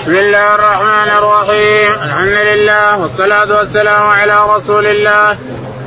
بسم الله الرحمن الرحيم. الحمد لله والصلاة والسلام على رسول الله.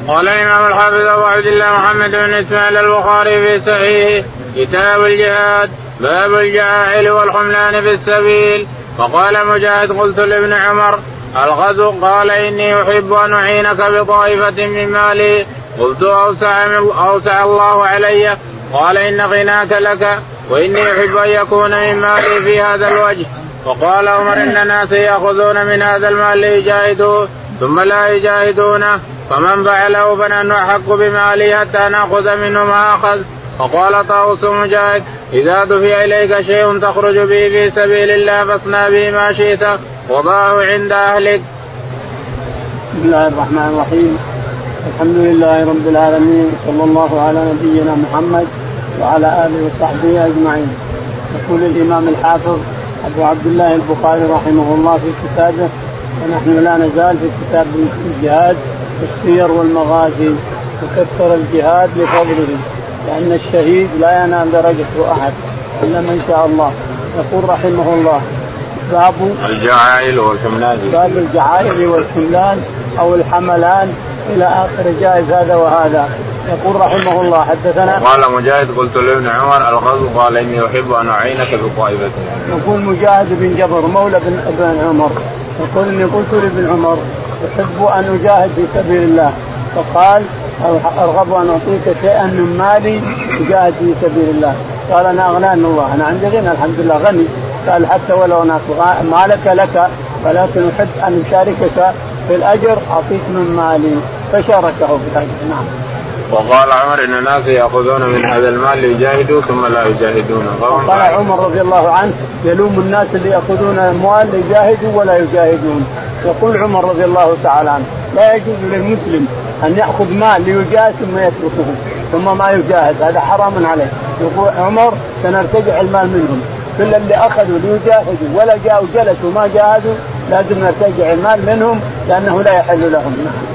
قال الإمام الحافظ أبو عبد الله محمد بن إسماعيل البخاري في صحيحه كتاب الجهاد باب الجاهل والحملان في السبيل. فقال مجاهد قلت لابن عمر الغزو؟ قال إني أحب أن أعينك بطائفة من مالي. قلت أوسع, أوسع الله علي. قال إن غناك لك وإني أحب أن يكون من مالي في هذا الوجه. وقال عمر إن الناس يأخذون من هذا المال ليجاهدوه ثم لا يجاهدونه فمن فعله فنحن أحق بماله حتى نأخذ منه ما أخذ. وقال طاووس مجاهد إذا دفع إليك شيء تخرج به في سبيل الله فاصنع به ما شئت وضعه عند أهلك. بسم الله الرحمن الرحيم. الحمد لله رب العالمين صلى الله على نبينا محمد وعلى آله وصحبه أجمعين. يقول الإمام الحافظ أبو عبد الله البخاري رحمه الله في كتابه ونحن لا نزال في كتاب الجهاد السير والمغازي وكثر الجهاد لفضله لأن الشهيد لا ينال درجته أحد إلا من شاء الله. يقول رحمه الله باب الجعائل والحملان باب الجعائل والحملان أو الحملان إلى آخر جائز هذا وهذا. يقول رحمه الله حدثنا قال مجاهد قلت لابن عمر الغزو. قال إني أحب أن أعينك بطائفة. يقول مجاهد بن جبر مولى بن ابن عمر. يقول إني قلت لابن عمر أحب أن أجاهد في سبيل الله. فقال أرغب أن أعطيك شيئا من مالي تجاهد في سبيل الله. قال أنا اغناني الله. أنا عندي غنى الحمد لله غني. قال حتى ولو مالك لك ولكن أحب أن أشاركك في الأجر أعطيك من مالي. فشاركه في الأجر. نعم. وقال عمر إن الناس يأخذون من هذا المال ليجاهدوا ثم لا يجاهدون. قال عمر رضي الله عنه يلوم الناس اللي يأخذون الاموال ليجاهدوا ولا يجاهدون. يقول عمر رضي الله تعالى عنه لا يجوز للمسلم أن يأخذ مال ليجاهد ثم يتركه ثم ما يجاهد. هذا حرام عليه. يقول عمر سنرتجع المال منهم. كل اللي أخذوا ليجاهدوا ولا جاءوا جلسوا ما جاهدوا لازم نرتجع المال منهم لأنه لا يحل لهم. نعم.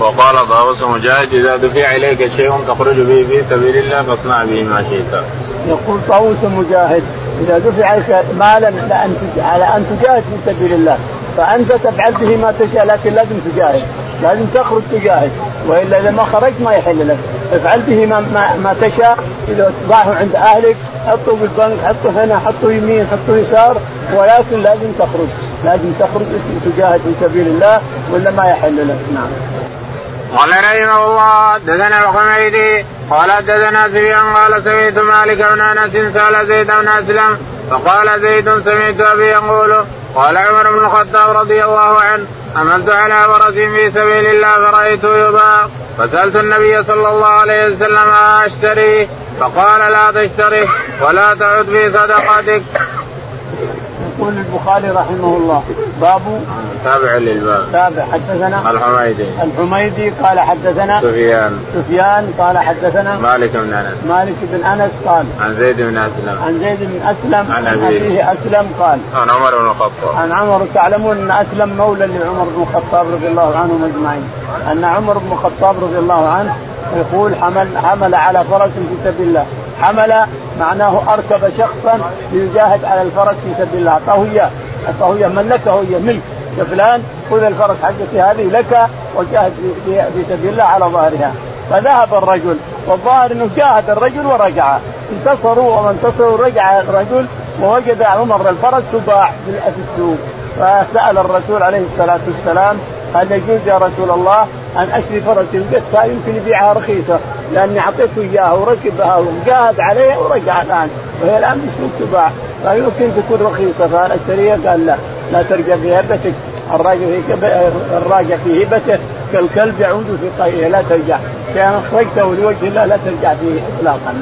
وقال طاووس مجاهد إذا دفع إليك شيء تخرج به في سبيل الله فاصنع به ما شئت. يقول طاووس مجاهد إذا دفع اليك مالا على أن تجاهد في سبيل الله فأنت تفعل به ما تشاء لكن لازم تجاهد لازم تخرج تجاهد وإلا إذا ما خرجت ما يحل لك افعل به ما, ما, ما تشاء إذا تصبحوا عند أهلك حطوا بالبنك حطوا هنا حطوا يمين حطوا يسار ولكن لازم تخرج لازم تخرج تجاهد في سبيل الله ولا ما يحل لك نعم. قال رحمه الله حدثنا الحميدي قال حدثنا سفيان قال سمعت مالك بن أنس سال زيد بن أسلم فقال زيد سمعت أبي يقول قال عمر بن الخطاب رضي الله عنه عملت على فرس في سبيل الله فرايته يباع فسألت النبي صلى الله عليه وسلم أشتريه؟ فقال لا تشتريه ولا تعد في صدقتك يقول البخاري رحمه الله. باب تابع للباب. تابع. حدثنا الحميدي. الحميدي قال حدثنا سفيان. سفيان قال حدثنا مالك بن أنس. مالك بن أنس قال عن زيد بن أسلم. عن زيد بن أسلم عن أبيه أسلم قال عن عمر بن الخطاب. عن عمر تعلمون أن أسلم مولى لعمر بن الخطاب رضي الله عنهم أجمعين. أن عمر بن الخطاب رضي الله عنه يقول حمل حمل على فرس في سبيل الله. حمل معناه أركب شخصا ليجاهد على الفرس في سبيل الله. اعطاه اياه اعطاه اياه ملكه اياه ملك يا فلان خذ الفرس حقتي هذه لك وجاهد في سبيل الله على ظهرها. فذهب الرجل. والظاهر إنه جاهد الرجل ورجع. انتصروا وما انتصروا رجع الرجل ووجد عمر الفرس تباع في السوق فسأل الرسول عليه الصلاة والسلام هل يجوز يا رسول الله أن اشتري فرس القتها يمكن يبيعها رخيصة. لأني اعطيته إياها وركبها وجاهد عليها ورجع الآن. وهي الآن بالسوق تباع فيمكن تكون رخيصة. فهل اشتريها؟ قال لا لا ترجع في هبتك. الراجع في الراجع في هبته كالكلب يعود في قيئه لا ترجع. شيئا أخرجته لوجه الله لا ترجع فيه اطلاقا.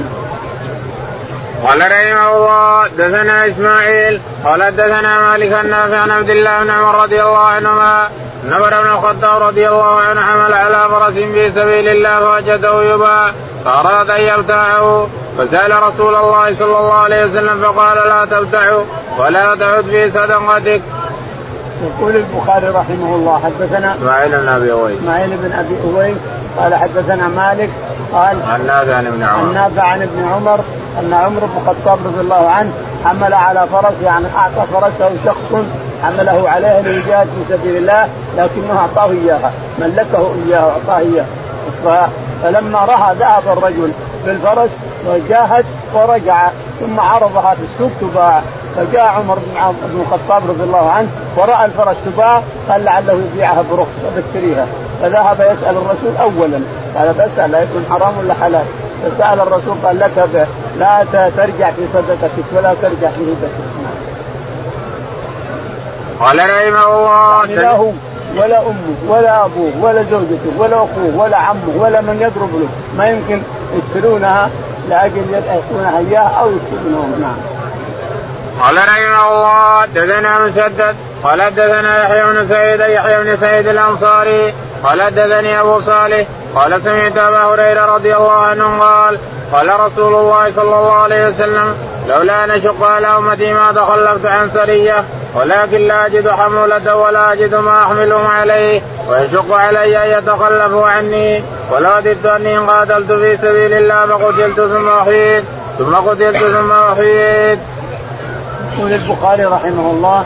قال رحمه الله دثنا إسماعيل. قال دثنا مالك النافع عن عبد الله بن عمر رضي الله عنهما. نمر بن الخطاب رضي الله عنه حمل على فرس في سبيل الله فوجده يباع فأراد أن يبتاعه فسأل رسول الله صلى الله عليه وسلم فقال لا تبتعه ولا تعد في صدقتك. يقول البخاري رحمه الله حدثنا إسماعيل بن أبي اويس إسماعيل بن أبي اويس قال حدثنا مالك قال عن نافع عن ابن عمر عن نافع عن ابن عمر أن عمر بن الخطاب رضي الله عنه حمل على فرس يعني أعطى فرسه شخص حمله عليها ليجاهد في سبيل الله لكنه أعطاه إياها. ملكه إياها وأعطاه إياها. فلما رأى ذهب الرجل بالفرس وجاهد ورجع ثم عرضها في السوق تباع. فجاء عمر بن الخطاب رضي الله عنه ورأى الفرس تباع قال لعله يبيعها برخص بشتريها فذهب يسأل الرسول اولا. قال بسال لا يكون حرام ولا حلال؟ فسأل الرسول قال لك به. لا ترجع في صدقتك ولا ترجع في هبتك قال رحمه الله لا هو ولا أمه ولا أبوه ولا زوجته ولا أخوه ولا عمه ولا من يضرب له ما يمكن يشترونها لأجل يأتونها اياه أو يشترونهم نعم. قال رحمه الله حدثنا مسدد قال حدثنا يحيى بن سعيد يحيى بن سعيد الأنصاري قال حدثني أبو صالح قال سمعت أبا هريرة رضي الله عنه قال قال رسول الله صلى الله عليه وسلم لولا أن أشق على أمتي ما تخلفت عن سرية ولكن لا أجد حمولة ولا أجد ما احملهم عليه ويشق علي أن يتخلفوا عني ولوددت أني قاتلت في سبيل الله فقتلت ثم أحييت ثم قتلت ثم أحييت. يقول البخاري رحمه الله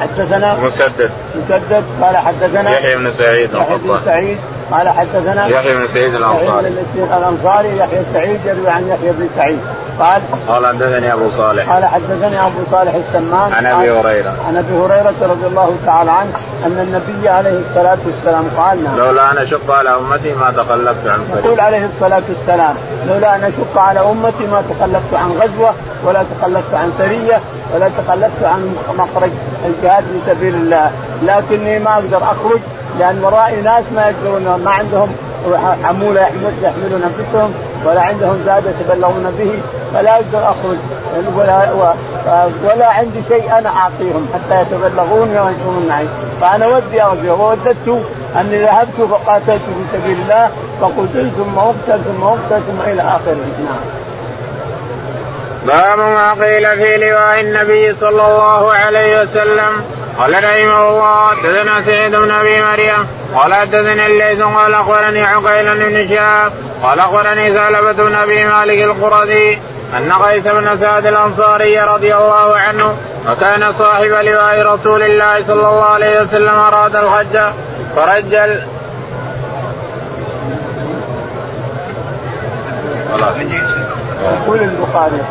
حدثنا مسدد مسدد قال حدثنا يحيى بن سعيد يحيى بن سعيد قال حدثنا يحيى بن سعيد الأنصاري. الأنصاري يحيى سعيد يروي عن يحيى بن سعيد. قال قال حدثني أبو صالح. قال حدثني أبو صالح السمان. عن أبي هريرة. عن أبي هريرة رضي الله تعالى عنه أن النبي عليه الصلاة والسلام قال نعم. لولا أن أشق على أمتي ما تخلفت عن فريق يقول عليه الصلاة والسلام لولا أن أشق على أمتي ما تخلفت عن غزوة ولا تخلفت عن سرية ولا تخلفت عن مخرج الجهاد في سبيل الله. لكني ما أقدر أخرج لأن ورائي ناس ما يقدرون ما عندهم حمولة يحملون أنفسهم ولا عندهم زاد يتبلغون به فلا أقدر أخرج ولا ولا عندي شيء أنا أعطيهم حتى يتبلغوني وينشرون معي فأنا ودي أرجع ووددت أني ذهبت فقاتلت في سبيل الله فقتلت ثم أقتل ثم أقتل ثم إلى اخره نعم. باب ما قيل في لواء النبي صلى الله عليه وسلم قال رحمه الله حدثنا سعيد بن أبي مريم قال حدثني الليث قال أخبرني عقيل بن شهاب قال أخبرني ثعلبة بن أبي مالك القرظي أن قيس بن سعد الأنصاري رضي الله عنه وكان صاحب لواء رسول الله صلى الله عليه وسلم اراد الحج فرجل يقول البخاري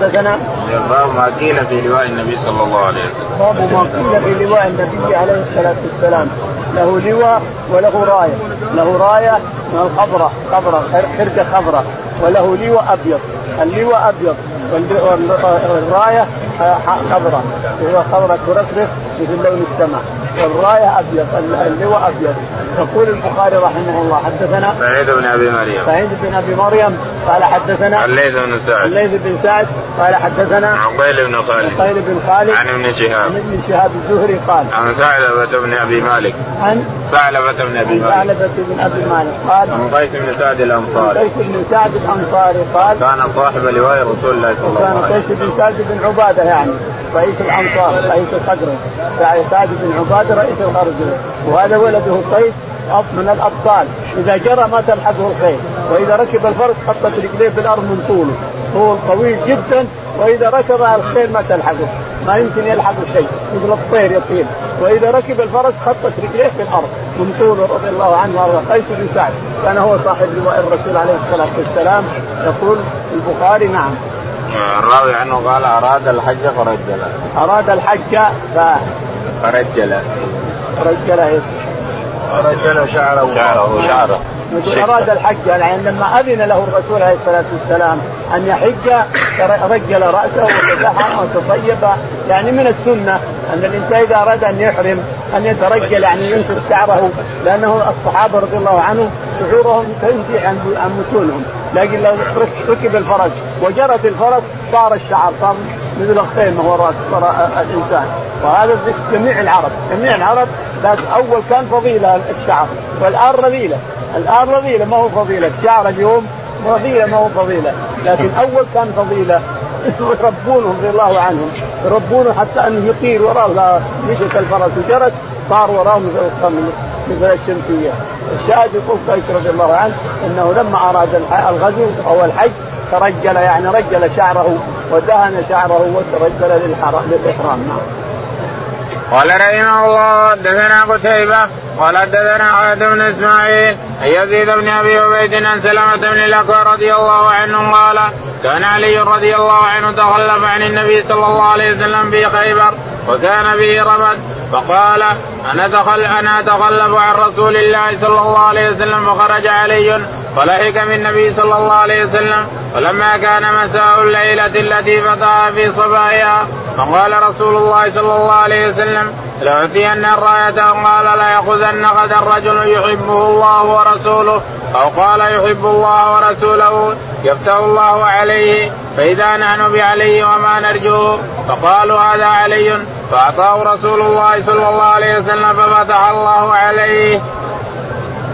حدثنا باب ما قيل في لواء النبي صلى الله عليه وسلم. باب ما قيل في لواء النبي عليه الصلاة والسلام. له لواء وله راية. له راية من الخضراء خضراء حركه خضراء وله لواء أبيض. اللواء أبيض. والراية خضراء هو خضراء ترفرف مثل لون السماء. والراية أبيض. اللواء أبيض. يقول البخاري رحمه الله حدثنا سعيد بن أبي مريم. سعيد بن أبي مريم قال حدثنا الليث بن سعد. الليث بن سعد قال حدثنا عقيل بن خالد. عقيل بن خالد عن ابن شهاب. عن ابن شهاب الزهري قال عن ثعلبة بن أبي مالك. عن ثعلبة بن أبي مالك. ثعلبة بن أبي مالك قال عن قيس بن سعد الأنصاري. قيس بن سعد الأنصاري قال كان صاحب لواء رسول الله صلى الله عليه وسلم كان قيس بن سعد بن عبادة يعني رئيس الأنصار رئيس الخزرج سعد بن عبادة رئيس الخزرج وهذا ولده قيس من الأبطال. إذا جرى ما تلحقه الخيل وإذا ركب الفرس حطت رجليه في الأرض من طوله. طول طويل جدا. وإذا ركب الخيل ما تلحقه. ما يمكن يلحق شيء. مثل الطير يطير. وإذا ركب الفرس خطت رجليه في الأرض. من طوله رضي الله عنه وأرضاه. قيس بن سعد. كان هو صاحب لواء الرسول عليه الصلاة والسلام. يقول البخاري نعم. الراوي عنه قال أراد الحج فرجل أراد الحج ف فرجل رجل إيش؟ رجل شعره. شعره شعره. أراد الحج يعني لما أذن له الرسول عليه الصلاة والسلام أن يحج رجل رأسه وتدهن وتطيب يعني من السنة أن الإنسان إذا أراد أن يحرم أن يترجل يعني ينشر شعره لأنه الصحابة رضي الله عنهم شعورهم تنزع عن متونهم لكن لو ركب الفرس وجرت الفرس صار الشعر صار مثل الخيمه هو راس الإنسان. وهذا جميع العرب. جميع العرب لكن أول كان فضيلة الشعر. والآن رذيلة. الآن رذيلة ما هو فضيلة. الشعر اليوم رذيلة ما هو فضيلة. لكن أول كان فضيلة يربونهم رضي الله عنهم يربونه حتى انه يطير وراه. مشت الفرس وجرت صار وراه مثل مثل الشمسية. الشاهد يقول قيس رضي الله عنه إنه لما أراد الغزو أو الحج ترجل يعني رجل شعره ودهن شعره وترجل للإحرام نعم. قال رحمه الله حدثنا قتيبة قال حدثنا عبد بن إسماعيل ان يزيد بن أبي عبيد عن سلمة بن الاكوى رضي الله عنه قال كان علي رضي الله عنه تخلف عن النبي صلى الله عليه وسلم في خيبر وكان به رمد فقال أنا تخل أنا أتخلف عن رسول الله صلى الله عليه وسلم فخرج علي فلحق بالنبي صلى الله عليه وسلم. فلما كان مساء الليلة التي فتح في صباحها فقال رسول الله صلى الله عليه وسلم لأعطين الرأية. قال لا يأخذن غدا رجل يحبه الله ورسوله. أو قال يحب الله ورسوله يفتح الله عليه. فإذا نحن بعلي وما نرجوه فقالوا هذا علي. فأعطاه رسول الله صلى الله عليه وسلم ففتح الله عليه.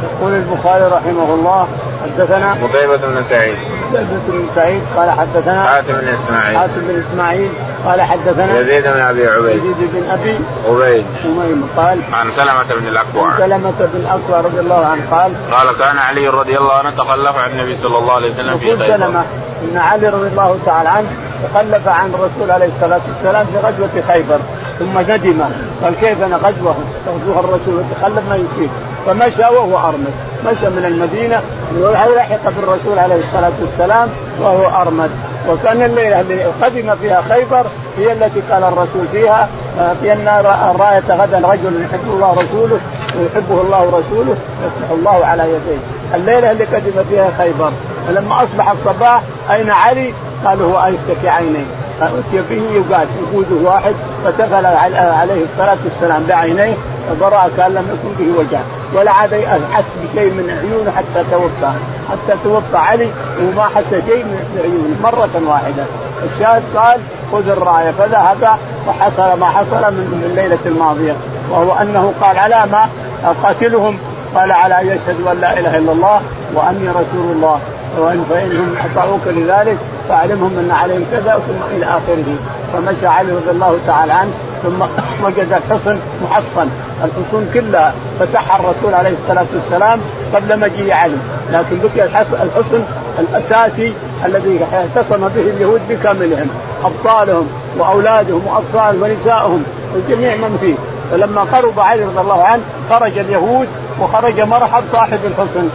يقول البخاري رحمه الله حدثنا قتيبة بن سعيد. قتيبة بن سعيد قال حدثنا حاتم بن إسماعيل. حاتم بن إسماعيل قال حدثنا يزيد بن أبي عبيد. يزيد بن أبي عبيد. أميم قال عن سلمة بن الأكوع. سلمة بن الأكوع رضي الله عنه قال قال كان علي رضي الله عنه تخلف عن النبي صلى الله عليه وسلم في خيبر سلمة إن علي رضي الله تعالى عنه تخلف عن الرسول عليه الصلاة والسلام في غزوة خيبر ثم ندم. قال كيف أنا غزوه تغزوها الرسول وتخلف ما يصير فمشى وهو أرمد. مشى من المدينة ولحق بالرسول عليه الصلاة والسلام وهو أرمد. وكان الليلة اللي قدم فيها خيبر هي التي قال الرسول فيها بان الرايه غدا رجل يحب الله ورسوله ويحبه الله ورسوله يفتح الله على يديه. الليلة اللي قدم فيها خيبر. فلما أصبح الصباح أين علي؟ قالوا هو يشتكي عينيه اتي به يقال يقوده واحد فتفل عليه الصلاة والسلام بعينيه فبرأ كأن لم يكن به وجع. ولا عاد يحس بشيء من عيونه حتى توفى حتى توفى علي وما حس شيء من عيونه مرة واحدة. الشاهد قال خذ الراية. فذهب وحصل ما حصل من الليلة الماضية. وهو أنه قال على ما أقاتلهم؟ قال على أن يشهدوا أن لا إله إلا الله وأني رسول الله. وإن فإنهم أطاعوك لذلك فأعلمهم أن عليهم كذا ثم إلى آخره. فمشى علي رضي الله تعالى عنه ثم وجد الحصن محصن. الحصون كلها فتحها الرسول عليه الصلاة والسلام قبل مجيء علي. لكن بقي الحصن الأساسي الذي اعتصم به اليهود بكاملهم أبطالهم وأولادهم وأطفالهم ونسائهم وجميع من فيه. فلما قرب علي رضي الله عنه خرج اليهود وخرج مرحب صاحب الحصن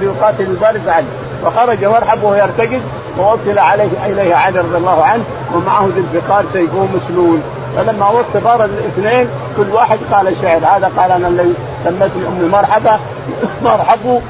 ليقاتل يبارز علي. فخرج مرحب وهو يرتقد ووصل عليه إليه علي رضي الله عنه ومعه ذي الفقار سيفه مسلول فلما وصل صار الاثنين كل واحد قال شعر هذا قال أنا الذي سميتني امي مرحبا. مرحبا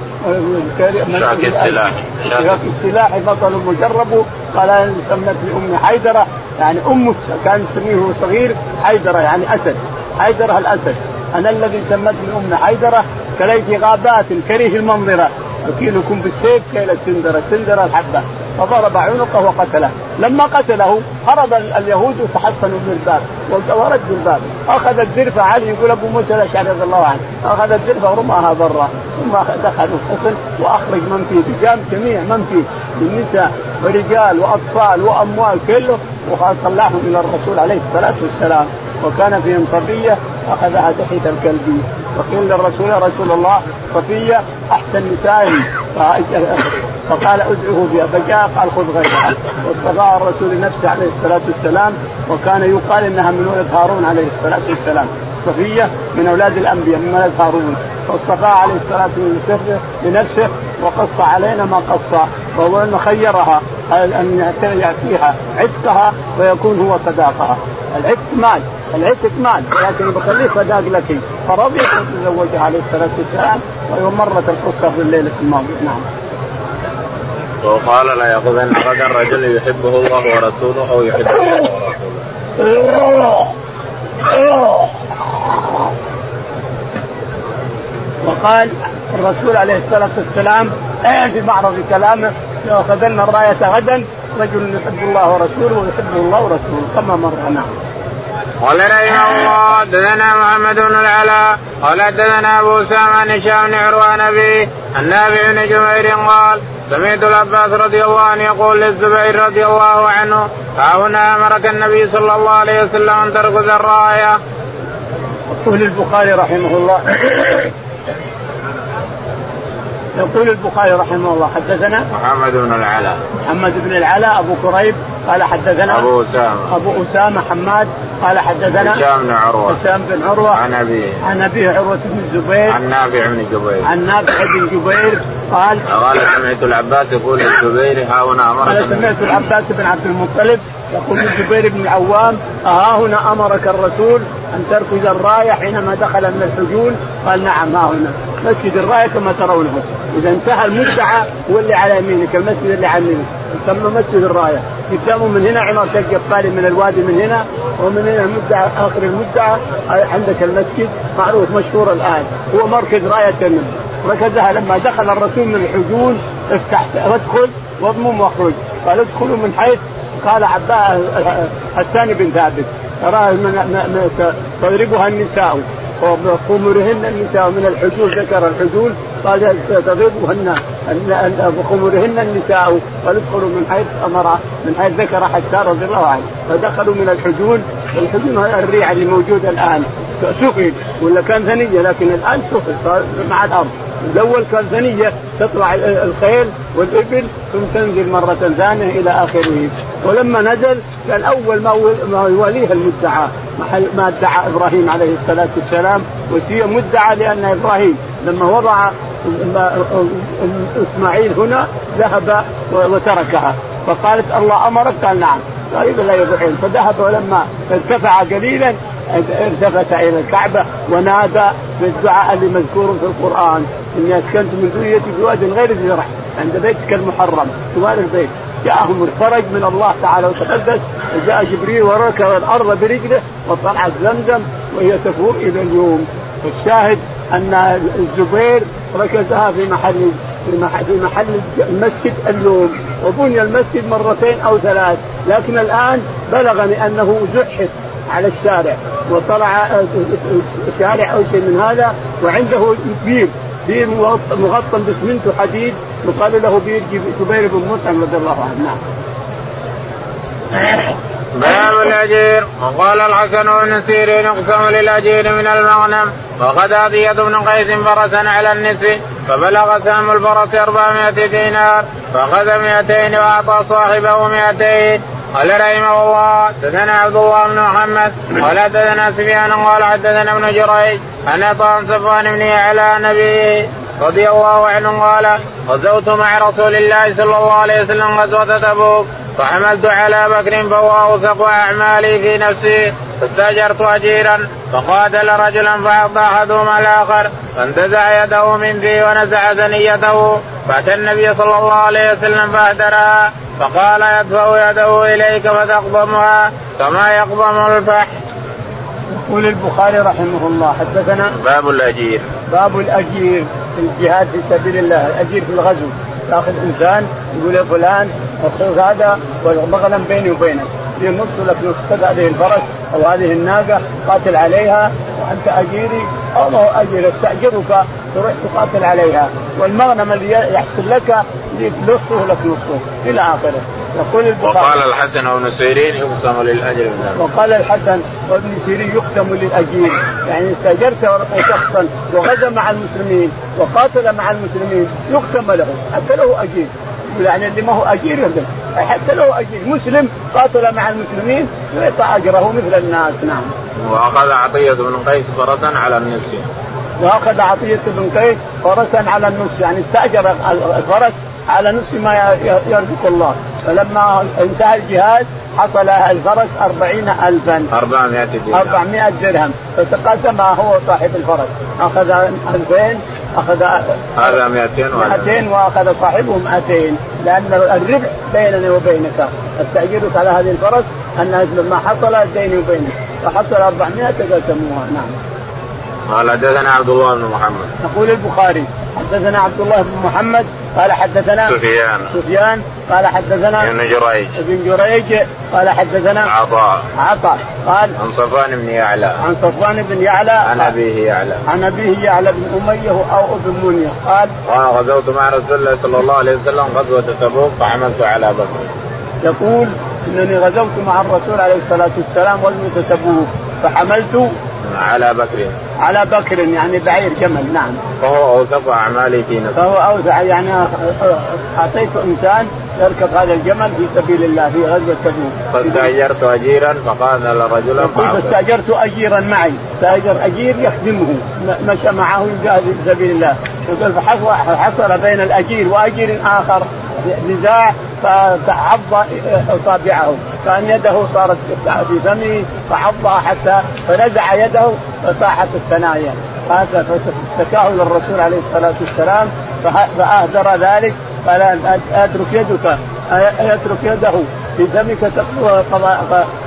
شاك السلاح. شاك. السلاح بطل مجرب. قال أنا سمتني امي حيدرة. يعني امه كان يسميه صغير حيدرة يعني أسد. حيدرة الأسد. أنا الذي سمتني امي حيدرة. كليت غابات كريه المنظرة. وكيلكم بالسيف كيل السندرة. السندره الحبة. فضرب عنقه وقتله. لما قتله هرب اليهود وتحصنوا من الباب. ورد الباب. أخذ الدرفه علي يقول أبو موسى الاشعري رضي الله عنه. أخذ الدرفه ورماها برا. ثم دخلوا الحصن وأخرج من فيه بجام جميع من فيه. من نساء ورجال وأطفال وأموال كله وطلعهم إلى الرسول عليه الصلاة والسلام. وكان فيهم صبية أخذها تحت الكلب. وقيل للرسول يا رسول الله صفية أحسن نسائهم فقال أدعوه بها فجاء قال خذ غيرها واصطفاها الرسول لنفسه عليه الصلاة والسلام وكان يقال إنها من ولد هارون عليه الصلاة والسلام. صفية من أولاد الأنبياء من ولد هارون. واصطفاها عليه الصلاة والسلام لنفسه وقص علينا ما قص. وهو إن خيرها أن يأتيها عتقها ويكون هو صداقها. العتق مال. العتق مال ولكن بخليه صداق لك فرضيت وتزوجها عليه الصلاة والسلام ومرت القصة في الليلة الماضيه نعم. وقال لا يأخذن غدا رجل يحبه الله ورسوله أو يحبه الله ورسوله وقال الرسول عليه الصلاة والسلام في معرض كلامه ليأخذن الرأية غدا رجل يحب الله ورسوله ويحبه الله ورسوله كما مر نعم. قال رحمه الله حدثنا محمد بن العلاء قال حدثنا أبو أسامة عن هشام بن عروان ابي النافع بن جبير قال سمعت العباس رضي الله عنه يقول للزبير رضي الله عنه ها هنا أمرك النبي صلى الله عليه وسلم أن تركض الرايه. يقول البخاري رحمه الله يقول البخاري رحمه الله حدثنا محمد بن العلاء محمد بن العلاء أبو كريب قال حدثنا أبو أسامة. أبو أسامة حماد. قال حدثنا هشام بن عروة. هشام بن عروة. عن أبيه. عن أبيه عروة بن الزبير. عن نافع بن جبير. عن نافع بن جبير. قال قال سمعت العباس يقول للزبير ها هنا أمرك قال سمعت العباس بن عبد المطلب يقول للزبير بن العوام ها هنا أمرك الرسول أن تركز الراية حينما دخل من الحجون؟ قال نعم ها هنا. مسجد الراية كما ترونه. إذا انتهى المدعى هو اللي على يمينك المسجد اللي على يمينك. يسمى مسجد الراية. قدامه من هنا عمارة القفالي من الوادي من هنا ومن هنا المدعى آخر المدعى عندك المسجد معروف مشهور الآن. هو مركز رايه النبي ركزها لما دخل الرسول من الحجون افتح وادخل واضمم واخرج. قال ادخلوا من حيث قال عباس حسان بن ثابت. ترى تضربها النساء. وخمرهن النساء من الحجول ذكر الحجول قال تضربهن وخمرهن النساء قال ادخلوا من حيث أمر من حيث ذكر حسان رضي الله عنه. فدخلوا من الحجول الحجول الريع اللي موجوده الآن. سقي ولا كان ثنية لكن الآن سقي مع الأرض. الأول كان ثنية تطلع الخيل والإبل ثم تنزل مرة ثانية إلى آخره. ولما نزل كان أول ما ما يواليه المدعى. محل ما ادعى إبراهيم عليه الصلاة والسلام. وهي مدعى لأن إبراهيم لما وضع إسماعيل هنا ذهب وتركها. فقالت الله أمرك؟ قال نعم. قال لا يضحين فذهب ولما ارتفع قليلا التفت إلى الكعبة ونادى بالدعاء اللي مذكور في القرآن. إني أسكنت من ذريتي بواد غير ذي رحم عند بيتك المحرم جوار البيت. جاءهم الفرج من الله تعالى وتقدس وجاء جبريل وركب الأرض برجله وطلعت زمزم وهي تفور إلى اليوم. الشاهد أن الزبير ركزها في محل في محل المسجد اليوم وبني المسجد مرتين أو ثلاث لكن الآن بلغني أنه زحف على الشارع. وطلع شارع أو شيء من هذا وعنده بير بير مغطى باسمنت وحديد يقال له بير جبير بن مطعم رضي الله عنه. نعم. باب الأجير. وقال الحسن وابن سيرين يقسم للأجير من المغنم. وقد هدية بن قيس فرسا على النصف فبلغ سهم الفرس 400 دينار فأخذ 200 وأعطى صاحبه 200 قال رحمه الله حدثنا عبد الله بن محمد قال حدثنا سفيان قال حدثنا ابن جريج ان عطاء صفوان بن على نبيه رضي الله عنه قال غزوت مع رسول الله صلى الله عليه وسلم غزوة تبوك فحملت على بكر فهو أوثق أعمالي في نفسي فاستأجرت أجيرا فقاتل رجلا فأعطى أحدهما الآخر فانتزع يده من فيه ونزع ثنيته فأتى النبي صلى الله عليه وسلم فأهدرها فقال يدفع يده إليك فتقضمها كما يقضم الفح. يقول البخاري رحمه الله حدثنا باب الأجير. باب الأجير في الجهاد في سبيل الله الأجير في الغزو. تاخذ إنسان يقول يا فلان خذ هذا والمغنم بيني وبينك. في نص لك نص خذ هذه الفرس أو هذه الناقة قاتل عليها وأنت أجيري. أو ما هو أجير استأجرك تروح تقاتل عليها. والمغنم اللي يحصل لك نصه لك نصه إلى آخره. يقول البخاري وقال الحسن وابن سيرين يقسم للأجر وقال الحسن وابن سيرين يقسم للأجير. يعني استأجرت شخصا وغزا مع المسلمين وقاتل مع المسلمين يقسم له. حتى له أجير. يعني اللي ما هو أجير حتى له أجير. مسلم قاتل مع المسلمين يعطى أجره مثل الناس. نعم. وأخذ عطية بن قيس فرسا على النصف. وأخذ عطية بن قيس فرسا على النصف. يعني استأجر الفرس على نصف ما يرزق الله. فلما انتهى الجهاد حصل الفرس أربعين ألفا. 400 درهم. 400 درهم. فتقاسمها هو صاحب الفرس. أخذ 2000 أخذ هذا 200 200 وأخذ صاحبه 200 لأن الربح بيننا وبينك. أستأجرك على هذه الفرس أن لما حصل بيني وبينك. فحصل 400 تقاسموها نعم. قال حدثنا عبد الله بن محمد. يقول البخاري حدثنا عبد الله بن محمد قال حدثنا سفيان. سفيان قال حدثنا ابن جريج. ابن جريج قال حدثنا عطاء. عطاء قال عن صفوان بن يعلى. عن صفوان بن يعلى عن أبيه يعلى. عن أبيه يعلى بن أمية أو أبن منية قال قال غزوت مع رسول الله صلى الله عليه وسلم غزوة تبوك فحملت على بكر يقول إنني غزوت مع الرسول عليه الصلاة والسلام غزوه تبوك فحملت على بكر. على بكر يعني بعير جمل نعم. فهو أوثق أعمالي في نفسه فهو اوسع يعني أعطيت إنسان يركب هذا الجمل في سبيل الله في غزوة تبوك. فاستاجرت أجيرا فقال رجلا فاستاجرت أجيرا معي، استاجر أجير يخدمه مشى معه يجاهد في سبيل الله، يقول فحصل بين الأجير وأجير آخر نزاع فعض إصابعه. كان يده صارت في فمه فعضها حتى فنزع يده فصاحت الثنايا. هذا فاشتكاه للرسول عليه الصلاة والسلام فأهدر ذلك. قال أترك يدك يترك يده في فمك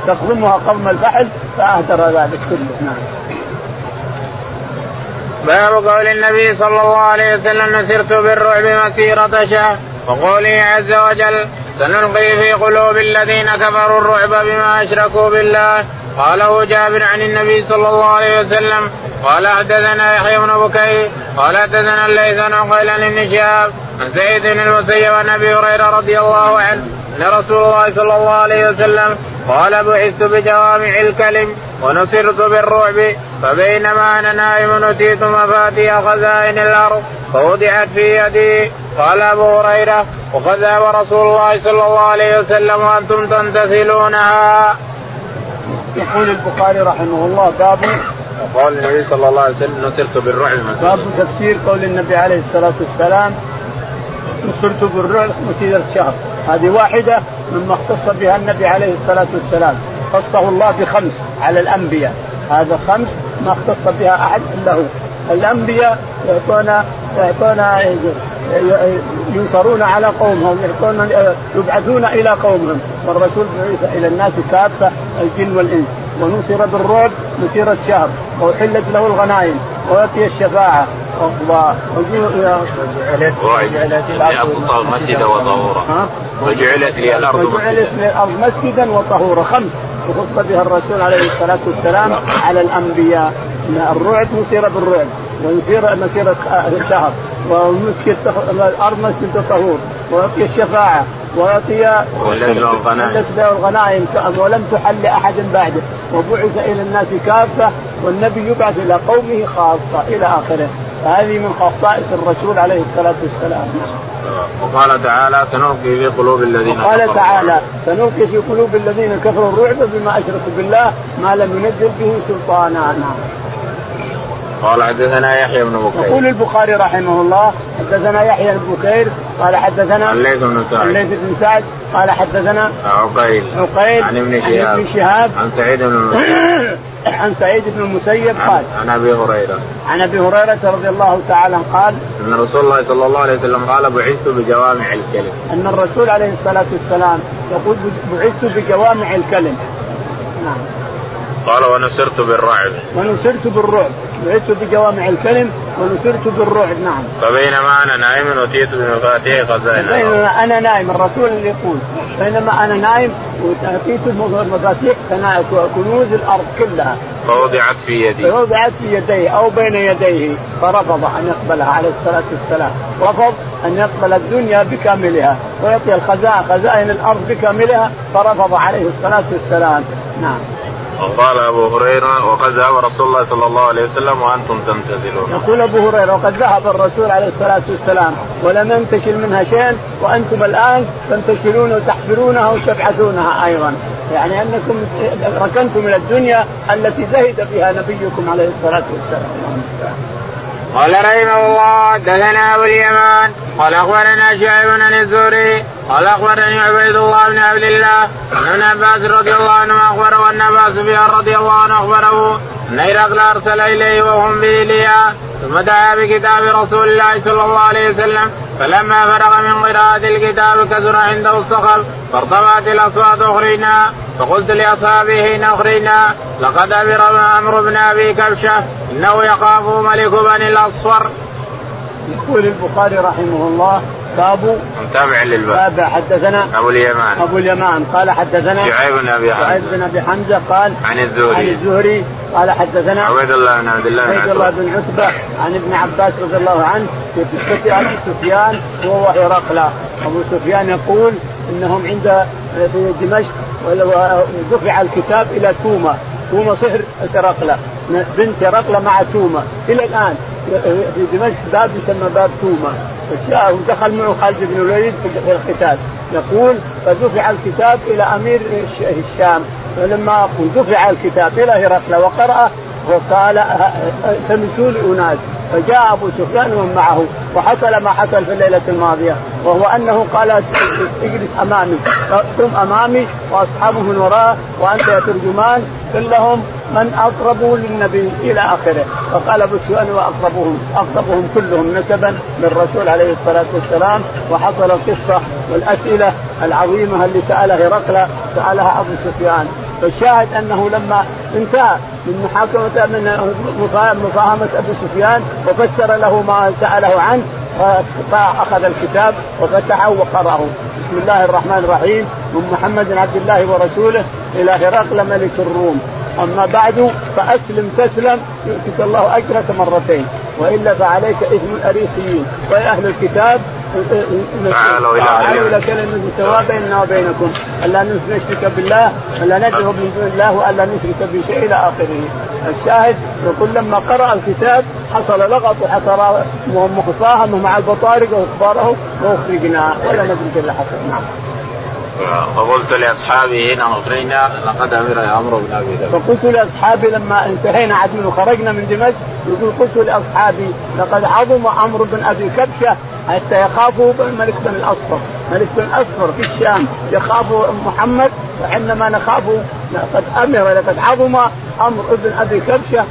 تقضمها قضم الفحل. فأهدر ذلك كله. نعم. باب قول النبي صلى الله عليه وسلم نسرت بالرعب مسيرة شهر وقوله عز وجل سنلقي في قلوب الذين كفروا الرعب بما أشركوا بالله. قاله جابر عن النبي صلى الله عليه وسلم قال حدثنا يحيى بن بكير قال حدثنا الليث بن عقيل بن شهاب عن سعيد بن المسيب عن أبي هريرة رضي الله عنه أن رسول الله صلى الله عليه وسلم قال بعثت بجوامع الكلم ونصرت بالرعب فبينما أنا نائم نتيت مفاتيح خزائن الأرض فوضعت في يدي قال أبو هريرة وقد ذهب رسول الله صلى الله عليه وسلم وأنتم تمتثلونها. يقول البخاري رحمه الله باب قول النبي صلى الله عليه وسلم نصرت بالرعب باب تفسير قول النبي عليه الصلاة والسلام نصرت بالرعب مسيرة شهر هذه واحدة مما اختص بها النبي عليه الصلاة والسلام. خصه الله بخمس على الأنبياء. هذا خمس ما اختص بها أحد إلا هو. الأنبياء يعطون يعطون ينصرون على قومهم يعطون يبعثون إلى قومهم. والرسول بعث إلى الناس كافة الجن والإنس. ونصر بالرعب مسيرة شهر وأحلت له الغنائم. وأعطي الشفاعة. وجعلت وجعلت الأرض مسجدا وطهورا. وجعلت لي الأرض وجعلت لي الأرض مسجدا وطهورا. خمس. وخص بها الرسول عليه الصلاة والسلام على الأنبياء. الرعب مسيره بالرعب ويصير مسيرة شهر ومسجد الأرض مسجد طهور ويعطي الشفاعة ويعطي الغنائم. الغنائم ولم تحل لاحد بعده. وبعث إلى الناس كافة والنبي يبعث إلى قومه خاصة إلى آخره. هذه من خصائص الرسول عليه الصلاة والسلام. وقال تعالى سنلقي في قلوب الذين قال تعالى سنلقي في قلوب الذين كفروا الرعب بما أشركوا بالله ما لم ينزل به سلطانا. نعم. قال حدثنا يحيى بن بكير. يقول البخاري رحمه الله حدثنا يحيى بن بكير قال حدثنا الليث بن سعد. الليث بن سعد قال حدثنا عقيل. عقيل عن ابن شهاب عن ابن شهاب. عن سعيد بن عن سعيد بن المسيب قال عن أبي هريرة. عن أبي هريرة رضي الله تعالى قال أن رسول الله صلى الله عليه وسلم قال بعثت بجوامع الكلم. أن الرسول عليه الصلاة والسلام يقول بعثت بجوامع الكلم. نعم. قال ونصرت بالرعب ونصرت بالرعب. بعثت بجوامع الكلم ونصرت بالرعب نعم. فبينما أنا نائم اتيت بمفاتيح خزائن بينما أنا نائم الرسول اللي يقول بينما أنا نائم اتيت بمفاتيح كنوز الأرض كلها. فوضعت في يدي. فوضعت في يديه أو بين يديه فرفض أن يقبلها عليه الصلاة والسلام. رفض أن يقبل الدنيا بكاملها. ويعطي الخزائن خزائن الأرض بكاملها فرفض عليه الصلاة والسلام. نعم. وقال أبو هريرة وقد ذهب رسول الله صلى الله عليه وسلم وأنتم تمتثلون. يقول أبو هريرة وقد ذهب الرسول عليه الصلاة والسلام ولم ينتشل منها شيء وأنتم الآن تنتشلون وتحفرونها وتبعثونها أيضا. يعني أنكم ركنتم من الدنيا التي زهد فيها نبيكم عليه الصلاة والسلام. قال رحمه الله حدثنا أبو اليمان قال أخبرنا شعيب بن الزهري قال أخبرني عبيد الله بن عبد الله ان ابن عباس رضي الله عنه أخبره وان أبا سفيان رضي الله عنه أخبره ان أرسل إليه وهم بإيليا ثم دعا بكتاب رسول الله صلى الله عليه وسلم فلما فرغ من قراءة الكتاب كثر عنده الصخب فارتفعت الأصوات اخرجنا فقلت لأصحابه حين اخرجنا لقد أمر أمر بن أبي كبشة إنه يخاف ملك بني الأصفر. يقول البخاري رحمه الله باب متابع للباب. تابع حدثنا أبو اليمان. أبو اليمان. قال حدثنا شعيب بن أبي حمزة. شعيب بن أبي حمزة قال عن الزهري. عن الزهري. قال حدثنا عبيد الله بن عبد الله عبيد الله بن عتبة عن ابن عباس رضي الله عنه في قصة أبي سفيان وهو هرقل أبو سفيان يقول إنهم عند في دمشق دفع الكتاب إلى توما توما صهر هرقل بنت هرقل مع تومة. إلى الآن في دمشق باب يسمى باب تومة. ودخل معه خالد بن الوليد في القتال. يقول فدفع الكتاب إلى أمير الشام. فلما دفع الكتاب إلى هرقل وقرأه وقال لي أناس. فجاء أبو سفيان ومن معه وحصل ما حصل في الليلة الماضية وهو أنه قال اجلس أمامي. قم أمامي وأصحابه من وراءه وأنت يا ترجمان قل لهم من اقرب للنبي إلى آخره. فقال أبو سفيان وأقربهم أقربهم كلهم نسبا للرسول عليه الصلاة والسلام. وحصل القصة والأسئلة العظيمة اللي سألها هرقل سألها أبو سفيان. فالشاهد أنه لما انتهى من محاكمة من مفاهمه أبي سفيان وفسر له ما سأله عنه فأخذ الكتاب وفتحه وقرأه. بسم الله الرحمن الرحيم. من محمد عبد الله ورسوله إلى هرقل ملك الروم. أما بعد فأسلم تسلم يؤتك الله أجرك مرتين. وإلا فعليك إثم الاريسيين واهل الكتاب تعالوا إلى كلمة سواء بيننا وبينكم. ألا نشرك بالله ألا ندعو من دون الله وألا نشرك بشيء إلى آخره. الشاهد يقول لما قرأ الكتاب حصل لغط وحصل مفاهمه مع البطارق وأخباره وأخرجنا. ولا ندري إلا حصل نعم فقلت لأصحابي هنا اغرينا لقد أمر عمرو بن أبي ذر. فقلت لأصحابي لما انتهينا عاد من خرجنا من دمشق يقول قلت لأصحابي لقد عظم عمرو بن أبي كبشة حتى يخافوا الملك بن الأصفر، ملك بن الأصفر في الشام يخاف محمد وحينما نخاف قد أمر لقد عظم عمرو بن أبي كبشة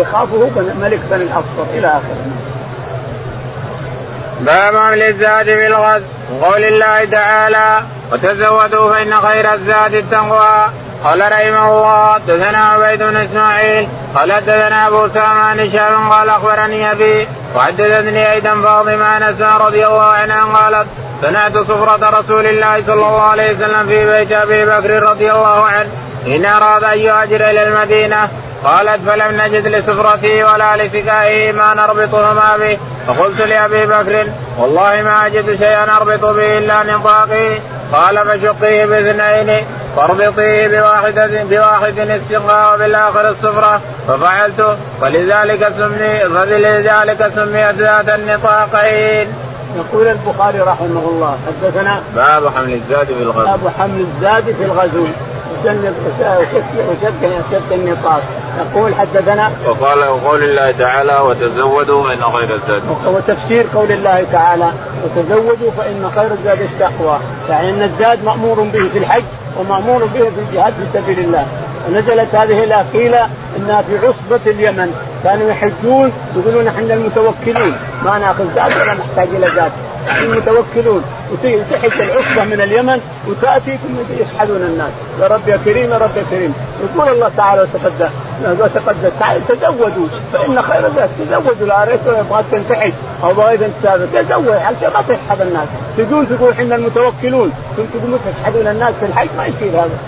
يخافه ملك بن الأصفر. إلى آخره. باب عمل الزاد في الغد وقول الله تعالى وتزودوا فإن خير الزاد التقوى. قال رحمه الله دثنا عبيد بن إسماعيل قال دثنا أبو اسامه عن هشام قال أخبرني أبي وحدثتني أيضا فاطمة عن رضي الله عنها قالت سمعت صفرة رسول الله صلى الله عليه وسلم في بيت أبي بكر رضي الله عنه حين أراد أن يهاجر إلى المدينة. قالت فلم نجد لسفرته ولا لسقائه ما نربطهما به. فقلت لأبي بكر والله ما أجد شيئا أربط به إلا نطاقي. قال فشقيه باثنين فاربطيه بواحدة بواحد السقاء وبالاخر السفرة ففعلت فلذلك سمي فلذلك سميت ذات النطاقين. يقول البخاري رحمه الله حدثنا باب حمل الزاد في الغزو. باب حمل الزاد في الغزو. وشد النطاق. يقول حدثنا وقال وقول الله تعالى وتزودوا فإن خير الزاد. وتفسير قول الله تعالى وتزودوا فإن خير الزاد التقوى. يعني ان الزاد مأمور به في الحج ومأمور به في الجهاد في سبيل الله. ونزلت هذه الايه قيل إنها في عصبة اليمن. كانوا يحجون يقولون إحنا المتوكلين ما نأخذ زاد ولا نحتاج إلى زاد المتوكلون. وتحت العصبة من اليمن وتاتي ثم يشحذون الناس. يا رب يا كريم يا رب يا كريم. يقول الله تعالى وتقدم. وتقدم تزودوا. فإن خير ذلك تزودوا. لا ريت يبغاك تنتحج أو بغيت تسافر. تزود. عشان ما تشحذ الناس. تقول تقول إحنا المتوكلون. ثم تقول تشحذون الناس في الحج؟ ما يصير هذا.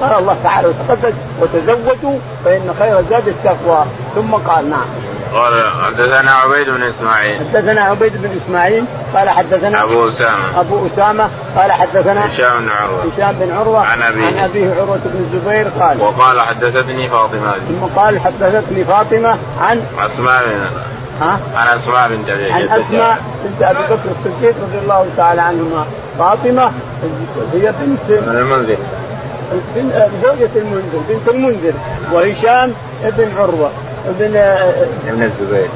قال الله تعالى وتقدم. وتزودوا. فإن خير الزاد التقوى. ثم قال نعم. قال حدثنا عبيد بن إسماعيل. حدثنا عبيد بن إسماعيل قال حدثنا أبو أسامة. أبو أسامة قال حدثنا هشام بن عروة. هشام بن عروة عن أبيه. عن أبيه عروة بن الزبير قال وقال حدثتني فاطمة. ثم قال حدثتني فاطمة عن أسماء بن ها؟ عن أسماء بنت ابي عن أسماء بنت أبي بكر الصديق رضي الله تعالى عنهما. فاطمة هي بنت من المنذر زوجة المنذر بنت المنذر وهشام ابن عروة. ابن ابن الزبير.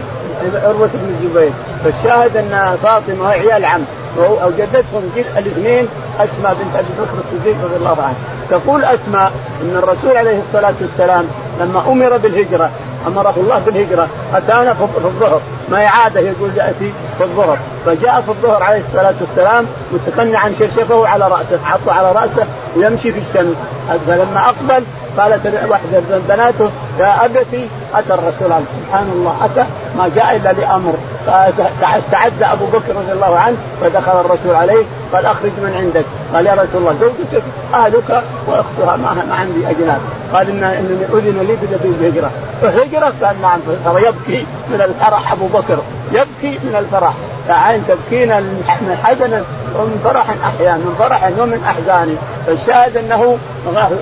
عروة بن الزبير. فالشاهد أن فاطمة عيال عم. أو جدتهم الاثنين أسماء بنت أبي بكر الصديق رضي الله عنه. تقول أسماء أن الرسول عليه الصلاة والسلام لما أمر بالهجرة أمره الله بالهجرة أتانا في الظهر. ما عادة يقول يأتي في الظهر. فجاء في الظهر عليه الصلاة والسلام متقنعا كشفه على رأسه حطه على رأسه ويمشي في الشمس. فلما أقبل قالت واحدة من بناته يا أبتي أتى الرسول عليه. سبحان الله أتى ما جاء إلا لأمر. فاستعد أبو بكر رضي الله عنه فدخل الرسول عليه قال أخرج من عندك. قال يا رسول الله زوجتك أهلك وأختها ما, ما عندي أجناد. قال ان إنني أذن لي بالهجره الهجرة. قال نعم صار يبكي من الفرح أبو بكر يبكي من الفرح. فعين تبكين من حزنا ومن فرح احيا من فرح ومن أحزان. فالشاهد أنه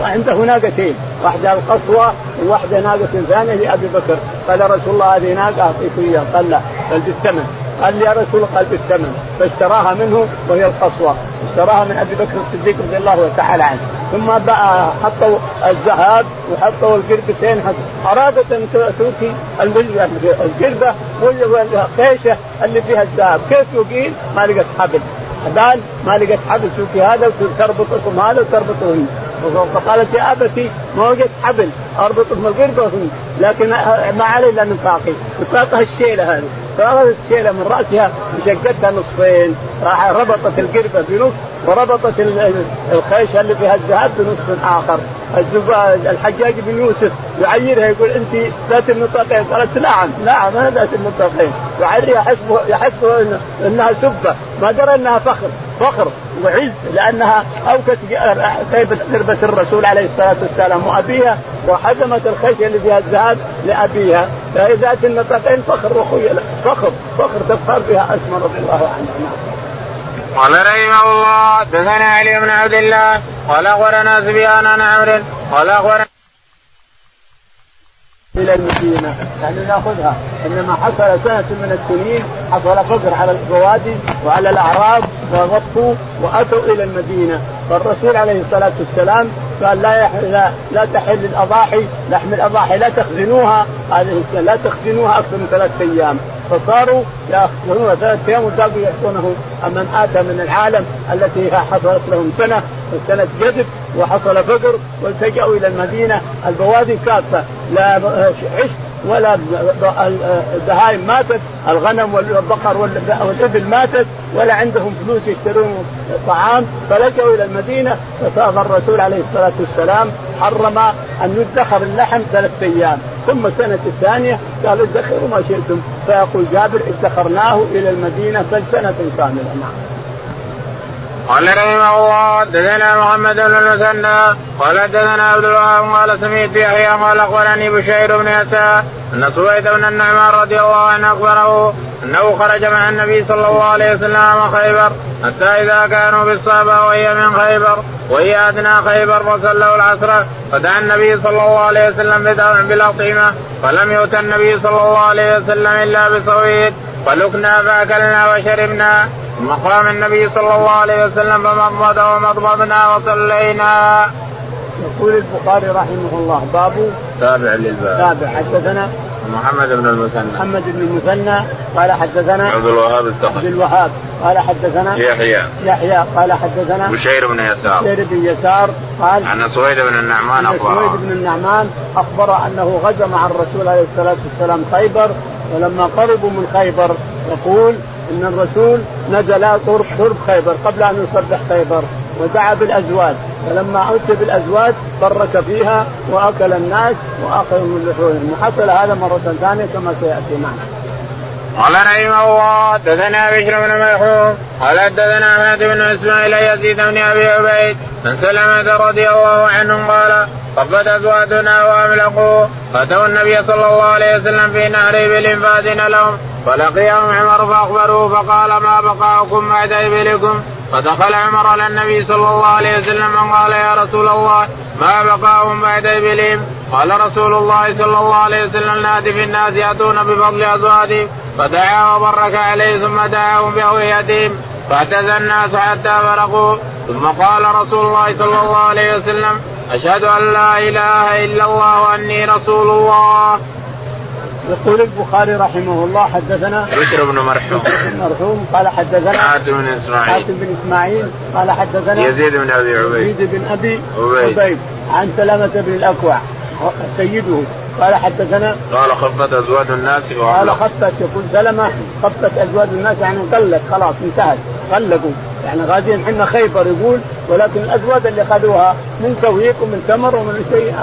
عنده ناقتين واحدة القصوى وواحده ناقة ثانية لابي بكر. قال رسول الله هذه ناقة أعطيك إياها. قال لا قال بالثمن قال لي يا رسول الله قال بالثمن فاشتراها منه وهي القصوى. اشتراها من أبي بكر الصديق رضي الله تعالى عنه. ثم بقى حطوا الذهب وحطوا القربتين. أرادت أن تؤتي القربة والقيشه اللي فيها الذهب. كيف يقيل؟ ما لقت حبل. قال ما لقت حبل شوفي هذا تربطكم هذا وتربطه فقالت يا أبتي ما وجدت حبل اربطكم القربه لكن ما علي إلا نفاقي نفاقها الشيله هذه. فأخذت الشيله من رأسها وشقتها نصفين راح ربطت القربة بنصف وربطت الخيشة اللي فيها الذهب بنصف آخر. الحجاج بن يوسف يعيرها يقول أنت ذات النطاقين قالت نعم نعم أنا ذات النطاقين يعيرها يحسبه يحسبه إنها سبة. ما درى إنها فخر. فخر وعز لأنها أوكت قربة الرسول عليه الصلاة والسلام وأبيها وحزمت الخيشة اللي فيها الذهب لأبيها. فذات النطاقين فخر وخيل. فخر فخر تفخر بها اسماء رضي الله عنها قال رحمه الله دثنا علي بن عبد الله قال أخبرنا سفيان عن عمرو قال أخبرنا إلى المدينة. يعني نأخذها. إنما حصل سنة من السنين حصل فقر على البوادي وعلى الاعراب وغطوا وأتوا إلى المدينة. فالرسول عليه الصلاة والسلام قال لا لا, لا تحل الأضاحي لحم الأضاحي لا تخزنوها. هذه لا تخزنوها أكثر من ثلاثة أيام. فصاروا يأخذونها ثلاثة أيام وباقوا ياخذونه من آتى من العالم التي حصلت لهم سنة سنة جذب وحصل فقر والتجأوا إلى المدينة. البوادي كافة. لا عشب ولا البهائم ماتت الغنم والبقر والإبل ماتت ولا عندهم فلوس يشترون طعام. فلجأوا إلى المدينة فصار الرسول عليه الصلاة والسلام حرم أن يدخر اللحم ثلاثة أيام. ثم السنة الثانية قال ادخروا ما شئتم. فيقول جابر ادخرناه إلى المدينة فالسنة كاملة. نعم. قال رحمه الله حدثنا محمد بن المثنى قال حدثنا عبد الوهاب قال سمعت يحيى قال أخبرني بشير بن يسار أن سويد بن النعمان رضي الله عنه أخبره أنه خرج مع النبي صلى الله عليه وسلم خيبر حتى إذا كانوا بالصحابة وهي من خيبر وهي أدنى خيبر فصلوا العصر فدعا النبي صلى الله عليه وسلم بالأطعمة فلم يؤت النبي صلى الله عليه وسلم إلا بصويد فلكنا فأكلنا وشربنا. ثم قام النبي صلى الله عليه وسلم فمضمض ومضمضنا وصلينا. يقول البخاري رحمه الله باب تابع للباب. تابع. حدثنا محمد بن المثنى. محمد بن المثنى قال حدثنا عبد الوهاب الثقفي. عبد الوهاب قال حدثنا يحيى. يحيى قال حدثنا بشير بن يسار. بشير بن يسار قال عن سويد بن النعمان اخبر سويد بن النعمان اخبر أنه غزا مع الرسول عليه الصلاة والسلام خيبر ولما قربوا من خيبر يقول إن الرسول نزل قرب قرب خيبر قبل أن يصبح خيبر ودعا بالأزواج فلما اتي بالأزواج برك فيها وأكل الناس واخذوا من لحومهم وحصل هذا مرة ثانية كما سيأتي معنا. قال رحمه الله حدثنا بشر بن ملحوم قال حدثنا أحمد بن إسماعيل يزيد بن أبي عبيد عن سلمة رضي الله عنه قال قبت أزواجنا واملقوا فأتوا النبي صلى الله عليه وسلم في نهر إبل فأذن لهم فلقيهم عمر فأخبروه فقال ما بقاؤكم بعد إبلكم؟ فدخل عمر على النبي صلى الله عليه وسلم قال يا رسول الله ما بقاؤهم بعد ابلهم قال رسول الله صلى الله عليه وسلم نادي في الناس يأتون بفضل أزواجهم فدعا وبرك عليه ثم دعاهم بأويتهم فاعتزى الناس حتى فرقوا ثم قال رسول الله صلى الله عليه وسلم أشهد أن لا إله إلا الله وأني رسول الله. يقول البخاري رحمه الله حدثنا بشر بن مرحوم. بن مرحوم قال حدثنا حاتم بن إسماعيل. حاتم بن إسماعيل قال حدثنا يزيد بن أبي عبيد. يزيد بن أبي عبيد, عبيد عن سلامة بن الأكوع سيده. قال حدثنا قال خفت أزواج الناس قال خفت يقول سلمة خفت أزواج الناس يعني قلت خلاص انتهت قلقوا. يعني غازين حنا خيبر يقول ولكن الأزواج اللي اخذوها من سويق ومن تمر ومن شيء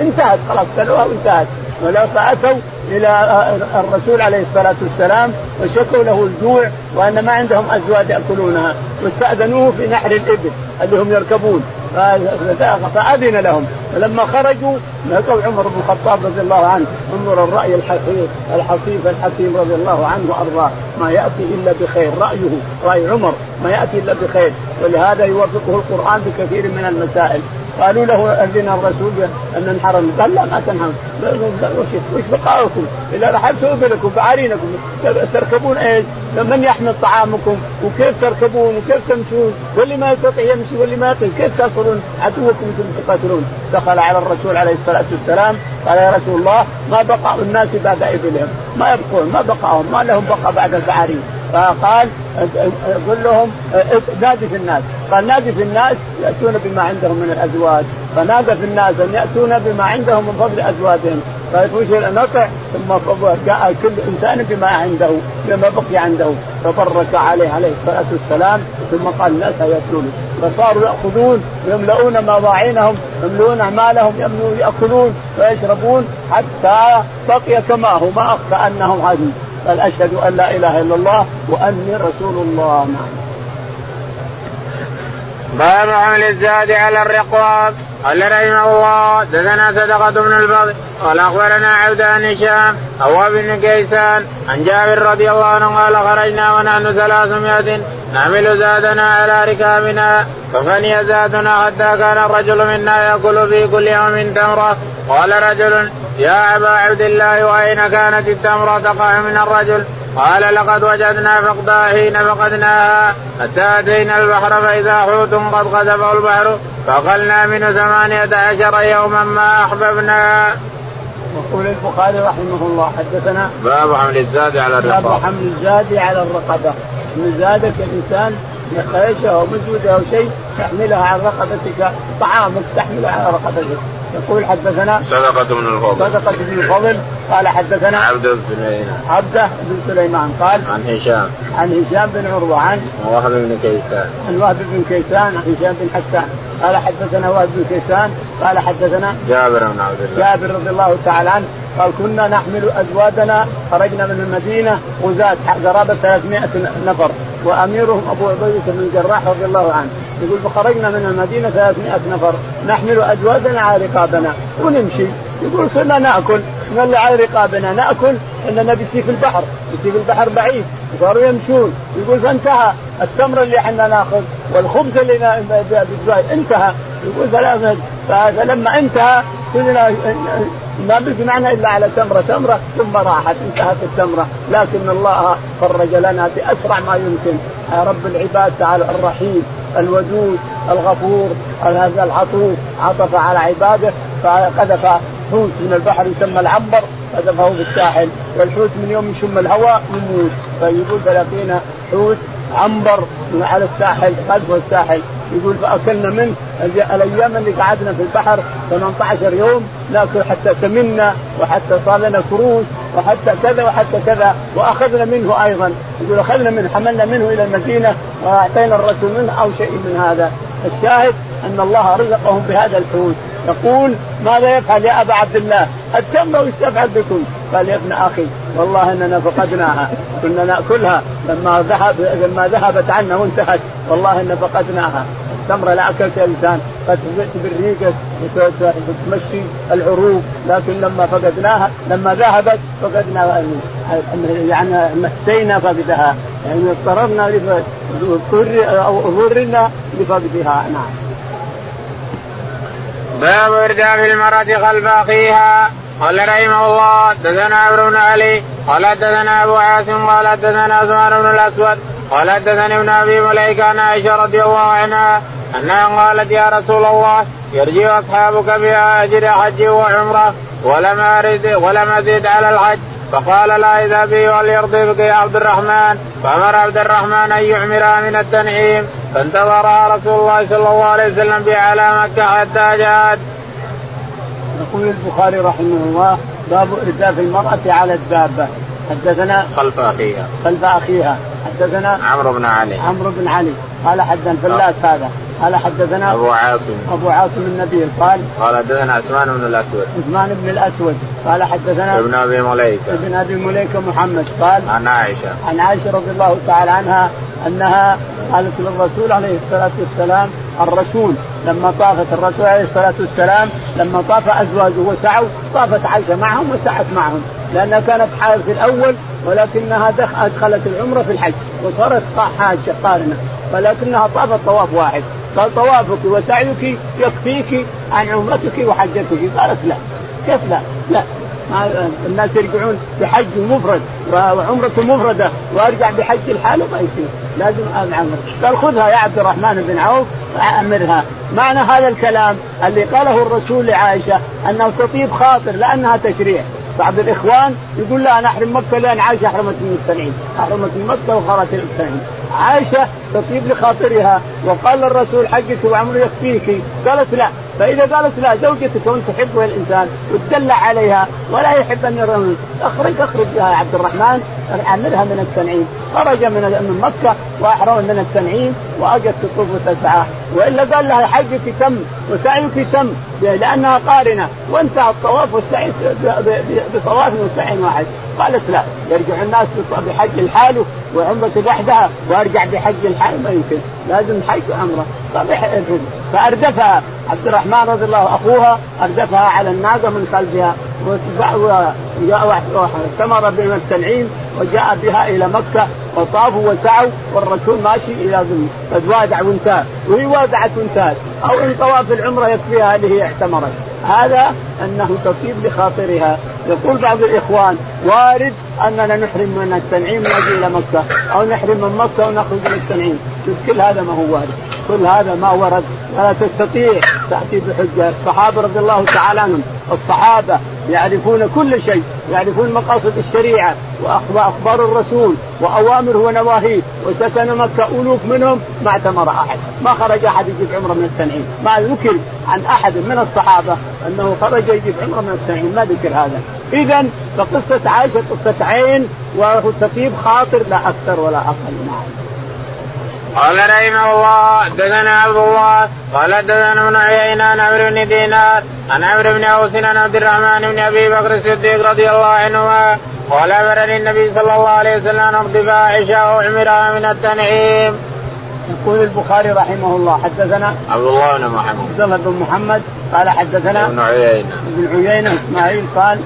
انتهت خلاص كلوها وانتهت. ولا فأتوا إلى الرسول عليه الصلاة والسلام وشكوا له الجوع وأن ما عندهم أزواج يأكلونها. واستأذنوه في نحر الإبل اللي هم يركبون. فأذن لهم. فلما خرجوا لقوا عمر بن الخطاب رضي الله عنه. انظر الرأي الحصيف الحصيف الحكيم رضي الله عنه وأرضاه. ما يأتي إلا بخير. رايه رأي عمر. ما يأتي إلا بخير. ولهذا يوافقه القرآن بكثير من المسائل. قالوا له أذن الرسول أن ننحر قال لا ما تنحر وش بقاؤكم؟ اذا رحلتوا أبلكم بعارينكم تركبون إيش؟ من يحمل طعامكم؟ وكيف تركبون؟ وكيف تمشون؟ واللي ما يستطيع يمشي واللي ما يقدر. كيف تأكلون؟ عدوكم أنتم تقاتلون. دخل على الرسول عليه الصلاة والسلام قال يا رسول الله ما بقاء الناس بعد إبلهم. ما يبقون ما بقاهم. ما لهم بقاء بعد البعارين فقال قل لهم نادي في الناس. قال نادي في الناس يأتون بما عندهم من الأزواج. فنادى في الناس أن يأتون بما عندهم من فضل أزواجهم. فيفوش نطع ثم جاء كل إنسان بما عنده بما بقي عنده. فبرك عليه عليه الصلاة والسلام ثم قال الناس يأكلون. فصاروا يأخذون يملؤون مضاعينهم يملؤون أعمالهم يأكلون ويشربون حتى بقي كما هو ما أخفى أنهم عزيز قال أشهد أن لا إله إلا الله وأني رسول الله نعم باب عمل الزاد على الرقاب. قال رحمه الله دثنا صدقة بن الفضل قال أخبرنا عبد بن هشام أو بن كيسان عن جابر رضي الله عنه قال خرجنا ونحن ثلاثمائة نعمل زادنا على ركابنا ففني زادنا حتى كان الرجل منا يأكل في كل يوم تمرة قال رجل يا أبا عبد الله وأين كانت التمرة تقع من الرجل؟ قال لقد وجدنا فقدها حين فقدناها حتى أتينا البحر فإذا حوت قد قذفه البحر فاقلنا منه ثمانية عشر يوما ما أحببنا. يقول البخاري رحمه الله حدثنا باب حمل الزاد على الرقبة. باب حمل الزاد على الرقبة. من زادك الإنسان خيشه أو مجودة أو شيء تحملها على رقبتك طعامك تحملها على رقبتك. يقول حدثنا صدقة بن الفضل. صدقة بن الفضل. قال حدثنا عبد بن سليمان. عبده بن سليمان قال عن هشام. عن هشام بن عروة عن وهب بن كيسان. عن وهب بن كيسان عن هشام بن حسان. قال حدثنا وهب بن كيسان قال حدثنا جابر بن عبد الله. جابر رضي الله تعالى عنه قال كنا نحمل أزواجنا خرجنا من المدينة غزاة قرابه 300 نفر. وأميرهم أبو عبيدة بن الجراح رضي الله عنه. يقول فخرجنا من المدينة 300 نفر نحمل ازواجنا على رقابنا. ونمشي. يقول صرنا نأكل. اللي على رقابنا نأكل. اننا بيسي في البحر. بيسي في البحر بعيد. صاروا يمشون. يقول فانتهى. التمر اللي إحنا ناخذ والخبز اللي انتهى. يقول فلما انتهى كلنا ما بقي معنا إلا على تمرة تمرة ثم راحت انتهت التمرة. لكن الله فرج لنا بأسرع ما يمكن. يا رب العباد تعالى الرحيم الودود الغفور هذا العطوف عطف على عباده فقذف حوت من البحر يسمى العنبر قذفه في الساحل والحوت من يوم يشم الهواء يموت. فيقول فلقينا حوت عنبر على الساحل قذفه الساحل. يقول فأكلنا منه الأيام اللي قعدنا في البحر 18 يوم ناكل حتى سمنا وحتى صار لنا كروش وحتى كذا وحتى كذا وأخذنا منه أيضا يقول أخذنا منه حملنا منه إلى المدينة وأعطينا الرسول منه أو شيء من هذا الشاهد أن الله رزقهم بهذا الحوت يقول ماذا يفعل يا أبا عبد الله؟ التمر وش تفعل بكم؟ قال يا ابن أخي والله إننا فقدناها. كنا نأكلها لما ذهب لما ذهبت عنا وانتهت والله ان فقدناها. التمره لا اكلت انسان قد بالريقة وتمشي العروق لكن لما فقدناها لما ذهبت فقدنا يعني مسينا فقدها. يعني اضطررنا أو اضطررنا لفقدها. نعم. باب ارداف المرأة خلف أخيها. قال رحمه الله حدثنا عمرو بن علي قال حدثنا أبو عاصم قال حدثنا عثمان بن الأسود قال حدثني ابن أبي مليكة عن عائشة رضي الله عنها أنها قالت يا رسول الله يرجع أصحابك باجر حج وعمره ولم أرد ولم أزد على الحج فقال لا إذا بي وليرضي بك يا عبد الرحمن فأمر عبد الرحمن أن يعمرها من التنعيم فانتظرها رسول الله صلى الله عليه وسلم بها على مكة حتى جاءت. يقول البخاري رحمه الله باب ارداف المرأة على الدابة. حدثنا خلف أخيها. خلف أخيها. حدثنا عمرو بن علي. عمرو بن علي. قال حدثنا فلاس هذا. قال حدثنا أبو عاصم. أبو عاصم النبيل قال قال حدثنا عثمان بن الأسود. عثمان بن الأسود. قال حدثنا ابن أبي مليكة. ابن أبي مليكة محمد. قال عن عائشة. عن عائشة رضي الله تعالى عنها أنها قالت للرسول عليه الصلاة والسلام الرسول لما طافت الرسول عليه الصلاة والسلام لما طاف أزواجه وسعوا طافت عائشة معهم وسعت معهم. لأنها كانت حائض في الأول ولكنها أدخلت العمرة في الحج وصارت حاجة قارنة. ولكنها طافت طواف واحد. قال طوافك وسعيك يكفيك عن عمرتك وحجتك. قالت لا. كيف لا؟ لا. الناس يرجعون بحج مفرد وعمرة مفردة وأرجع بحج الحالة ما يصير. لازم اعمر قال خذها يا عبد الرحمن بن عوف اعمرها معنى هذا الكلام اللي قاله الرسول لعائشة أنه تطيب خاطر لأنها تشريع. بعض الإخوان يقول لا أنا أحرم مكة لأن عائشة أحرمت من التنعيم، أحرمت من مكة وخرجت التنعيم، عائشة تطيب لخاطرها وقال الرسول حجك وعمره يكفيك، قالت لا، فإذا قالت لا زوجتك وأنت تحبها الإنسان وتدلع عليها ولا يحب أن يرى اخرج أخرج يا عبد الرحمن أعملها من التنعيم. خرج من من مكة وأحرم من التنعيم وأجت تطوف وتسعى. وإلا قال لها حجك تم وسعيك تم لأنها قارنة. وانتهى الطواف والسعي بطواف وسعي واحد. قالت لا يرجع الناس بحج الحال وعمرة وحدها وأرجع بحج الحال ما يمكن. لازم حج وعمرة. فأردفها عبد الرحمن رضي الله أخوها أردفها على الناقه من خلفها. واستمر بهم التنعيم وجاء بها إلى مكة. وطافوا وسعوا والرسول ماشي إلى قد وادع وانتهى. وهي وادعت وانتهت أو إن طواف العمرة يكفيها اللي هي اعتمرت هذا أنه تطيب لخاطرها. يقول بعض الإخوان وارد أننا نحرم من التنعيم ونجي إلى مكة أو نحرم من مكة ونخرج من التنعيم. كل هذا ما هو وارد. كل هذا ما ورد. ولا تستطيع تأتي بحجة. الصحابة رضي الله تعالى عنهم. الصحابة يعرفون كل شيء يعرفون مقاصد الشريعة واخبار الرسول واوامره ونواهيه وسكن مكة ألوف منهم ما اعتمر أحد ما خرج أحد يجيب عمره من التنعيم. ما ذكر عن أحد من الصحابة أنه خرج يجيب عمره من التنعيم ما ذكر هذا. اذا فقصة عائشة قصة عين وتطيب خاطر لا أكثر ولا أقل نعم قال رحمه الله حدثنا عبد الله قال حدثنا ابن عيينة عن عمرو بن دينار عن عمرو بن أوس عن عبد الرحمن بن أبي بكر الصديق رضي الله عنهما قال أمرني النبي صلى الله عليه وسلم أن اغضب عائشه وعمرها من التنعيم. يقول البخاري رحمه الله حدثنا عبد الله بن محمد. عبد الله بن محمد قال حدثنا ابن عيينة. ابن عيينة إسماعيل قال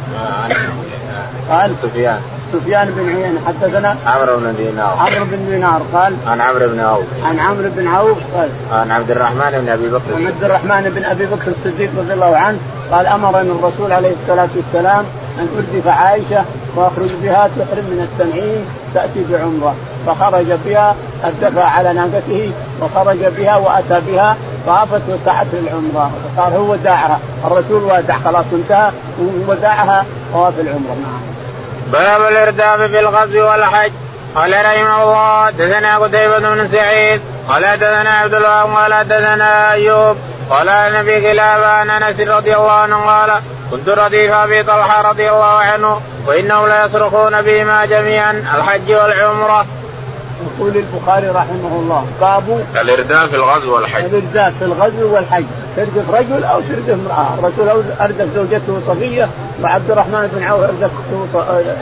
قال سفيان. سفيان بن عيينة حدثنا عمرو بن دينار عمرو بن دينار قال عن عمرو بن عوف. عن عمرو بن عوف قال عن عبد الرحمن بن أبي بكر. عن عبد الرحمن بن أبي بكر الصديق رضي الله عنه قال أمرني الرسول عليه الصلاة والسلام أن اردف عائشة وأخرج بها تحرم من التنعيم تأتي بعمرة. فخرج بها ارتفع على ناقته وخرج بها وأتى بها طافت وسعت العمره فصار هو وداعها. الرسول ودع خلاص انتهى وداعها طواف العمرة. نعم. باب الارداف في الغزو والحج. قال رحمه الله حدثنا قتيبة بن سعيد. قال حدثنا عبد الله قال حدثنا أيوب. قال النبي كلاب عن أنس رضي الله عنه قال كنت رديف أبي طلحة رضي الله عنه وإنهم ليصرخون بهما جميعا الحج والعمرة. يقول البخاري رحمه الله باب الارداف في الغزو والحج. الارداف في الغزو والحج تردف رجل أو تردف امرأة، الرسول أردف زوجته صفية وعبد الرحمن بن عوف اردف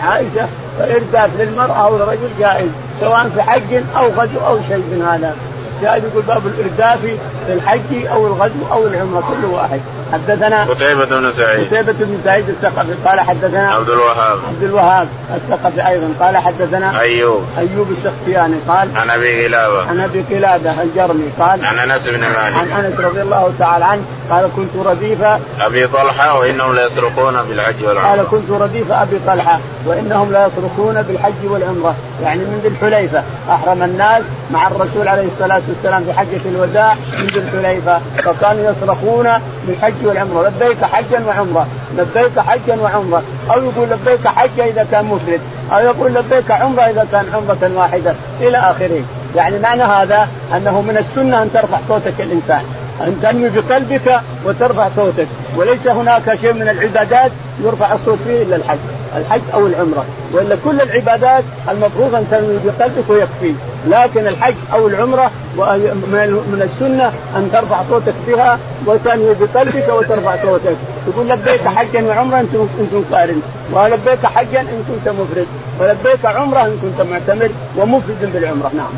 عائشة فارداف للمراه أو الرجل جائز سواء في حج أو غزو أو شيء من هذا. الشاهد يقول باب الارداف في الحج أو الغزو أو العمرة كل واحد حدثنا قتيبة بن سعيد. قتيبة بن سعيد الثقفي قال حدثنا عبد الوهاب. عبد الوهاب الثقفي أيضا قال حدثنا أيوب. أيوب السختياني قال عن أبي قلابة. عن أبي قلابة الجرمي قال عن أنس بن مالك. عن أنس رضي الله تعالى عنه قال كنت رديف أبي طلحة وإنهم ليصرخون بالحج والعمرة. قال كنت رديف أبي طلحة وإنهم ليصرخون بالحج والعمرة. يعني من ذي الحليفة. أحرم الناس مع الرسول عليه الصلاة والسلام في حجة الوداع من ذي الحليفة فكانوا يصرخون بالحج والعمرة. لبيك حجا وعمرة. لبيك حجا وعمرة. أو يقول لبيك حجا إذا كان مفرد. أو يقول لبيك عمرة إذا كان عمرة واحدة. إلى آخره. يعني معنى هذا أنه من السنة أن ترفع صوتك الإنسان. أن تنوي بقلبك وترفع صوتك. وليس هناك شيء من العبادات يرفع الصوت فيه إلا الحج. الحج أو العمرة. وإلا كل العبادات المفروض أن تنوي بقلبك ويكفي. لكن الحج أو العمرة من السنة أن ترفع صوتك بها وتنوي بقلبك وترفع صوتك. تقول لبيك حجا وعمره ان كنت قارن. ولبيك حجا إن كنت مفرد. ولبيك عمرة إن كنت معتمر ومفرد بالعمرة. نعم.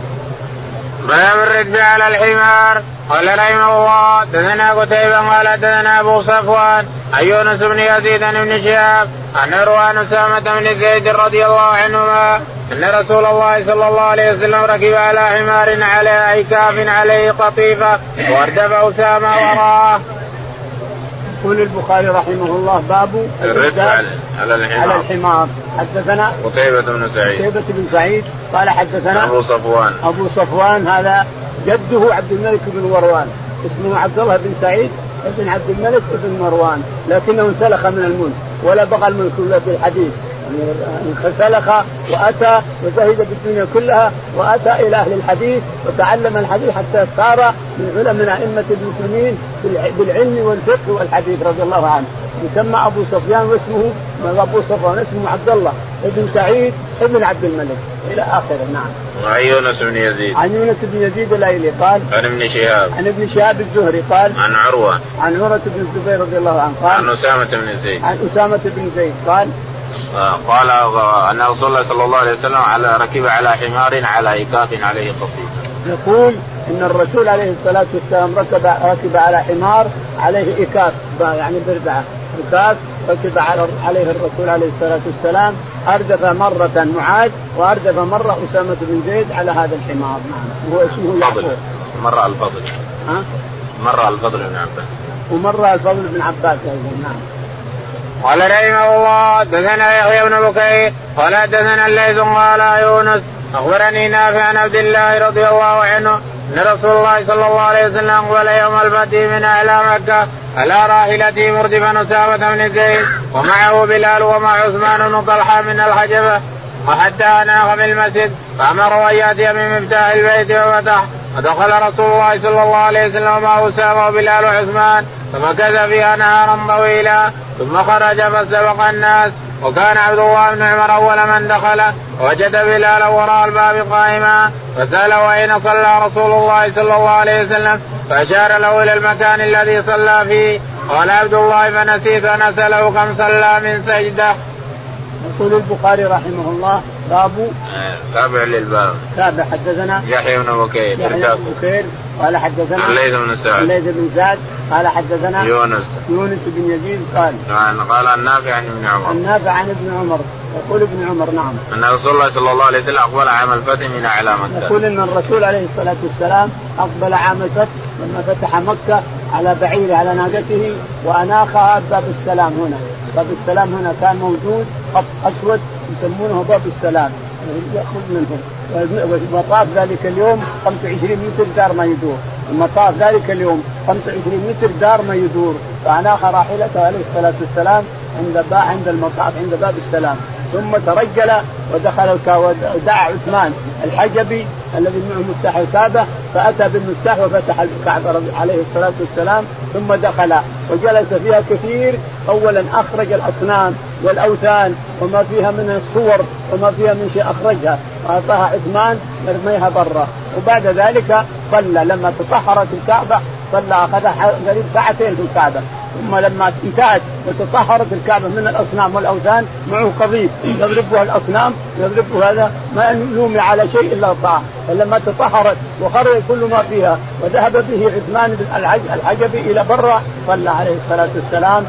باب الركب على الحمار. قال رحمه الله دثنا قتيبة قال دثنا أبو صفوان عن يونس بن يزيد ابن شهاب عن عروان أسامة بن زيد رضي الله عنهما أن رسول الله صلى الله عليه وسلم ركب على حمار على عكاف عليه قطيفة واردف أسامة وراءه. يقول البخاري رحمه الله باب الرد على الحمار. على الحمار. حدثنا قتيبة بن سعيد. قتيبة بن سعيد قال حدثنا أبو صفوان. أبو صفوان هذا جده عبد الملك بن مروان. اسمه عبد الله بن سعيد بن عبد الملك بن مروان. لكنه انسلخ من الملك ولا بقى الملك إلا بالحديث يعني سلخ وأتى وزهد بالدنيا كلها وأتى إلى أهل الحديث وتعلم الحديث حتى صار من علماء أئمة المسلمين بالعلم والفقه والحديث رضي الله عنه. يسمى أبو سفيان واسمه أبو سفيان اسمه عبد الله بن سعيد بن عبد الملك. إلى آخره نعم. وعن يونس بن يزيد. عن يونس بن يزيد الأيلي قال. عن ابن شهاب. عن ابن شهاب الزهري قال. عن عروة. عن عروة بن الزبير رضي الله عنه قال. عن أسامة بن زيد. عن أسامة بن زيد قال. آه، قال أن رسول الله صلى الله عليه وسلم على ركب على حمار على اكاف عليه قصيد. يقول إن الرسول عليه الصلاة والسلام ركب ركب على حمار عليه اكاف يعني بربعة اكاف ركب عليه الرسول عليه الصلاة والسلام أردف مرة معاذ وأردف مرة أسامة بن زيد على هذا الحمار. نعم. وهو اسمه يعقوب. مر الفضل. ها؟ مر الفضل بن عباس. ومر الفضل بن عباس أيضا نعم. قال رحمه الله دثنا يحيى بن بكير قال دثنا الليث قال يونس أخبرني نافع عن عبد الله رضي الله عنه إن رسول الله صلى الله عليه وسلم اقبل يوم الفتح من اعلى مكة على راحلته مردفا أسامة بن زيد ومعه بلال ومع عثمان بن طلحة من الحجبه وحتى أناخ في المسجد فامر أن يأتي من مفتاح البيت وفتح ودخل رسول الله صلى الله عليه وسلم مع أسامة وبلال وعثمان فمكث فيها نهارا طويلا ثم خرج فسبق الناس وكان عبد الله بن عمر أول من دخل وجد بلالا وراء الباب قائما فساله اين صلى رسول الله صلى الله عليه وسلم؟ فأشار له إلى المكان الذي صلى فيه. قال عبد الله فنسيت أن أسأله كم صلى من سجدة. يقول البخاري رحمه الله باب تابع للباب. تابع حدثنا يحيى بن بكير يحيى بن بكير قال حدثنا الليث بن سعد. الليث بن سعد قال حدثنا يونس. يونس بن يزيد قال عن قال النافع عن ابن عمر. النافع عن ابن عمر. يقول ابن عمر نعم. أن رسول الله صلى الله عليه وسلم أقبل عام الفتح من اعلى مكه يقول إن الرسول عليه الصلاة والسلام أقبل عام الفتح لما فتح مكة على بعيره على ناقته واناخها باب السلام هنا. باب السلام هنا كان موجود خط أسود يسمونه باب السلام. يأخذ منهم. وطاف ذلك اليوم 25 متر دار ما يدور. المطاف ذلك اليوم 25 متر دار ما يدور. فاناخ راحلته عليه الصلاة والسلام عند عند المطاف عند باب السلام. ثم ترجل ودخل ودعا عثمان الحجبي الذي معه مفتاح الكعبة فأتى بالمفتاح وفتح الكعبة عليه الصلاة والسلام ثم دخل. وجلس فيها كثير. اولا أخرج الأصنام والأوثان وما فيها من الصور وما فيها من شيء أخرجها. واعطاها عثمان يرميها برا. وبعد ذلك صلى لما تطهرت الكعبة صلى اخذ قريب ساعتين في الكعبة. ثم لما انتهت وتطهرت الكعبة من الأصنام والأوثان معه قضيب يضربها الأصنام يضرب هذا ما يلومي على شيء إلا طاعه فلما تطهرت وخرج كل ما فيها وذهب به عثمان بن الحجبي إلى برا صلى عليه الصلاة والسلام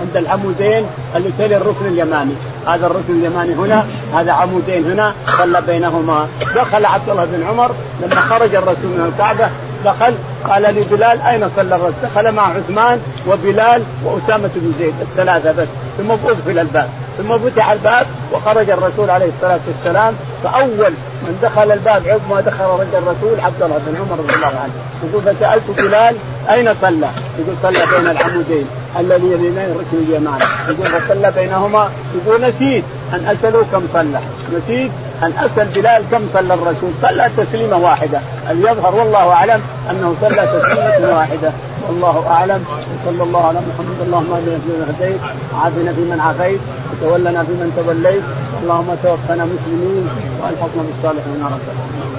عند العمودين اللي تلي الركن اليماني. هذا الركن اليماني هنا هذا عمودين هنا صلى بينهما. دخل عبد الله بن عمر لما خرج الرسول من الكعبة دخل قال لبلال أين صلى الرسول؟ دخل مع عثمان وبلال وأسامة بن زيد الثلاثة بس. ثم اقفل الباب. ثم فتح الباب وخرج الرسول عليه الصلاة والسلام. فأول من دخل الباب عقب ما دخل رجل الرسول عبد الله بن عمر رضي الله عنه. يقول فسألت بلال أين صلى؟ يقول صلى بين العمودين الذي يلينين الركن اليمان يقول فصلى بينهما؟ يقول نسيت أن اساله كم صلى. نسيت أن أسأل بلال كم صلى الرسول؟ صلى تسليمة واحدة. يظهر والله أعلم أنه صلى تسليمة واحدة؟ والله أعلم. وصلى الله على محمد. اللهم اهدنا فيمن هديت وعافنا فيمن عافيت وتولنا فيمن توليت. اللهم توفنا مسلمين وألحقنا بالصالحين رب العالمين.